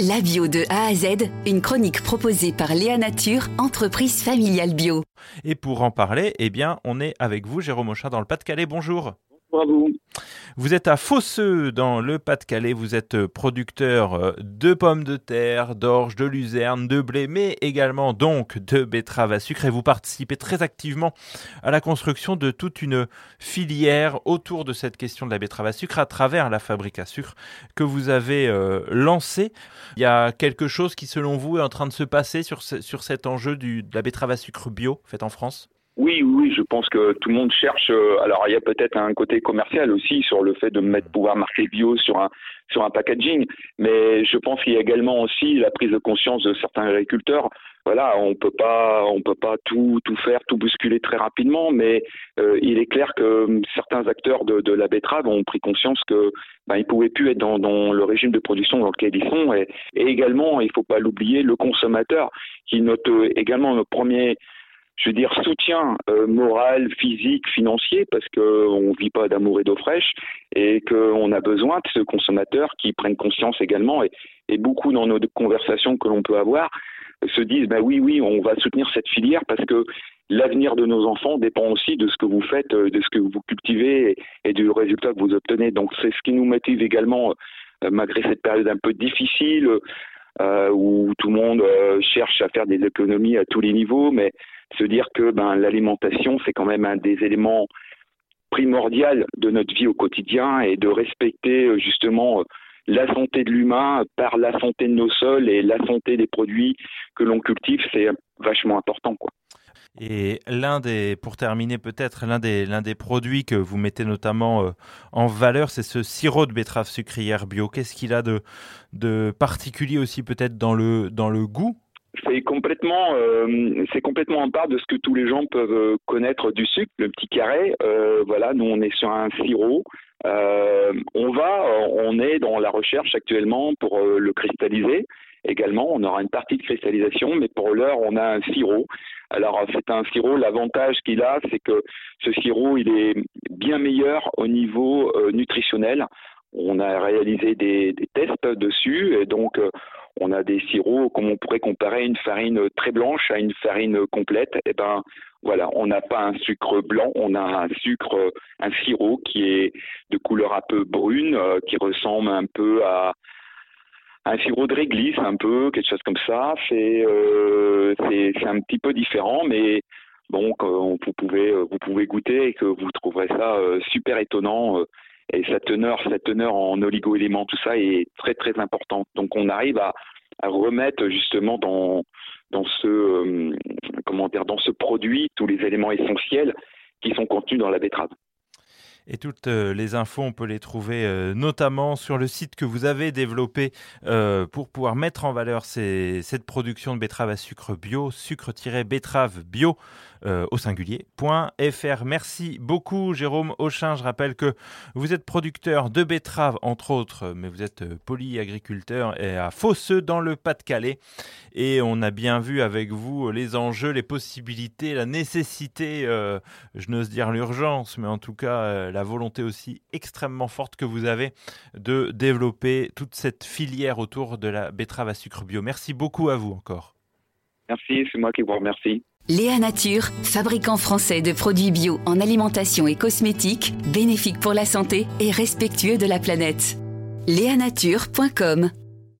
La bio de A à Z, une chronique proposée par Léa Nature, entreprise familiale bio. Et pour en parler, eh bien, on est avec vous, Jérôme Auchin, dans le Pas-de-Calais. Bonjour. Vous êtes à Fosseux, dans le Pas-de-Calais. Vous êtes producteur euh, de pommes de terre, d'orge, de luzerne, de blé, mais également donc de betteraves à sucre. Et vous participez très activement à la construction de toute une filière autour de cette question de la betterave à sucre à travers la fabrique à sucre que vous avez euh, lancée. Il y a quelque chose qui, selon vous, est en train de se passer sur, sur cet enjeu du, de la betterave à sucre bio faite en France? Oui, oui, je pense que tout le monde cherche. Euh, alors, il y a peut-être un côté commercial aussi sur le fait de mettre pouvoir marquer bio sur un sur un packaging, mais je pense qu'il y a également aussi la prise de conscience de certains agriculteurs. Voilà, on peut pas, on peut pas tout tout faire, tout bousculer très rapidement, mais euh, il est clair que hum, certains acteurs de, de la betterave ont pris conscience que ben, ils pouvaient plus être dans, dans le régime de production dans lequel ils sont, et, également, il faut pas l'oublier, le consommateur qui note euh, également le premier je veux dire, soutien euh, moral, physique, financier, parce qu'on ne vit pas d'amour et d'eau fraîche, et qu'on a besoin de ce consommateur qui prenne conscience également, et, et beaucoup dans nos conversations que l'on peut avoir, se disent, bah oui, oui, on va soutenir cette filière parce que l'avenir de nos enfants dépend aussi de ce que vous faites, euh, de ce que vous cultivez et, du résultat que vous obtenez. Donc c'est ce qui nous motive également, euh, malgré cette période un peu difficile, euh, où tout le monde euh, cherche à faire des économies à tous les niveaux, mais se dire que ben, l'alimentation, c'est quand même un des éléments primordiaux de notre vie au quotidien et de respecter euh, justement euh, la santé de l'humain par la santé de nos sols et la santé des produits que l'on cultive, c'est vachement important. Quoi. Et l'un des, pour terminer peut-être, l'un des, l'un des produits que vous mettez notamment euh, en valeur, c'est ce sirop de betterave sucrière bio. Qu'est-ce qu'il a de, de particulier aussi peut-être dans le, dans le goût c'est complètement, euh, c'est complètement en part de ce que tous les gens peuvent euh, connaître du sucre, le petit carré. Euh, voilà, nous on est sur un sirop. Euh, on va, on est dans la recherche actuellement pour euh, le cristalliser. Également, on aura une partie de cristallisation, mais pour l'heure, on a un sirop. Alors, c'est un sirop. L'avantage qu'il a, c'est que ce sirop, il est bien meilleur au niveau euh, nutritionnel. On a réalisé des, des, tests dessus, et donc on a des sirops comme on pourrait comparer une farine très blanche à une farine complète. Et eh ben voilà, on n'a pas un sucre blanc, on a un sucre, un sirop qui est de couleur un peu brune, euh, qui ressemble un peu à un sirop de réglisse, un peu quelque chose comme ça. C'est euh, c'est un petit peu différent, mais bon, vous pouvez vous pouvez goûter et que vous trouverez ça euh, super étonnant. Et sa teneur, sa teneur en oligo-éléments, tout ça est très très importante. Donc on arrive à, remettre justement dans dans ce euh, comment dire dans ce produit tous les éléments essentiels qui sont contenus dans la betterave. Et toutes euh, les infos, on peut les trouver euh, notamment sur le site que vous avez développé euh, pour pouvoir mettre en valeur cette production de betterave à sucre bio, sucre-betterave bio au singulier.fr. Merci beaucoup Jérôme Auchin. Je rappelle que vous êtes producteur de betterave entre autres, mais vous êtes polyagriculteur et à Fosseux dans le Pas-de-Calais. Et on a bien vu avec vous les enjeux, les possibilités, la nécessité, euh, je n'ose dire l'urgence, mais en tout cas la volonté aussi extrêmement forte que vous avez de développer toute cette filière autour de la betterave à sucre bio. Merci beaucoup à vous encore. Merci, c'est moi qui vous remercie. Léa Nature, fabricant français de produits bio en alimentation et cosmétiques, bénéfiques pour la santé et respectueux de la planète. Léanature.com